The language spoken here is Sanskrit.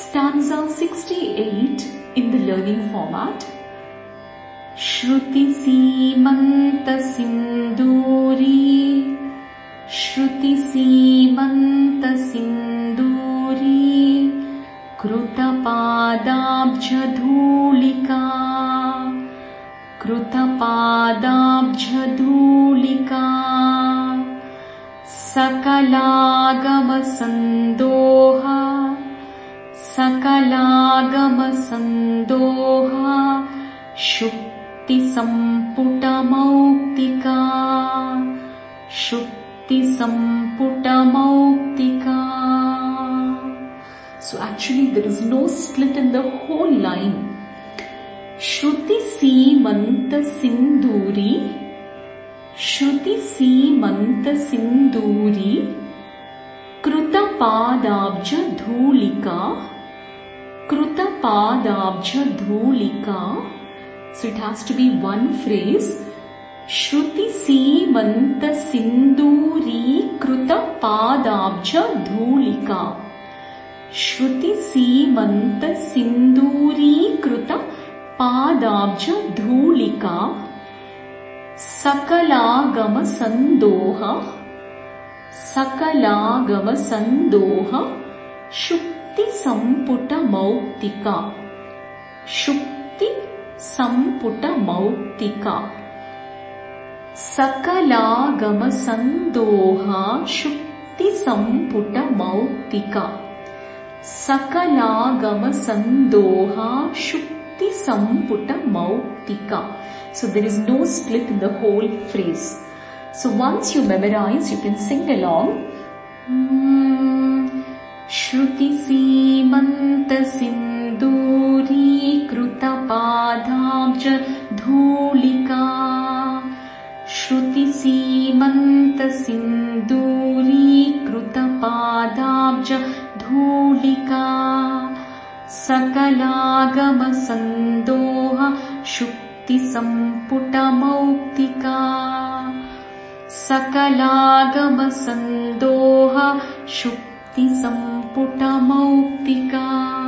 stanza 68 in the learning format. Shruti Simanta Sinduri Shruti Simanta Sinduri Krutapadabjadhulika. कृतपादाब्जधूलिका सकलागमसन्दोह सकलागमसन्दोह शुक्तिसम्पुटमौक्तिका शुक्तिसम्पुटमौक्तिका So actually there is no split in the whole line. Shruti Simanta Sinduri Shruti Simanta Sinduri कृतपादाब्ज धूलिका कृतपादाब्ज धूलिका so it has to be one phrase shruti simanta sinduri kruta padabja dhulika shruti simanta sinduri kruta पादाब्ज धूलिका सकलागमसन्दोह सकलागमसन्दोह शुक्तिसम्पुटमौक्तिका शुक्तिसम्पुटमौक्तिका सकलागमसन्दोह शुक्तिसम्पुटमौक्तिका सकलागमसन्दोह शुक्ति Samputa Mautika. So there is no split in the whole phrase. So once you memorize, you can sing along. Shruti Shruti Simanta Sinduri Krutapadabja Dhulika सकलागमसन्दोह शुक्तिसम्पुटमौक्तिका। सकलागमसन्दोह शुक्तिसम्पुटमौक्तिका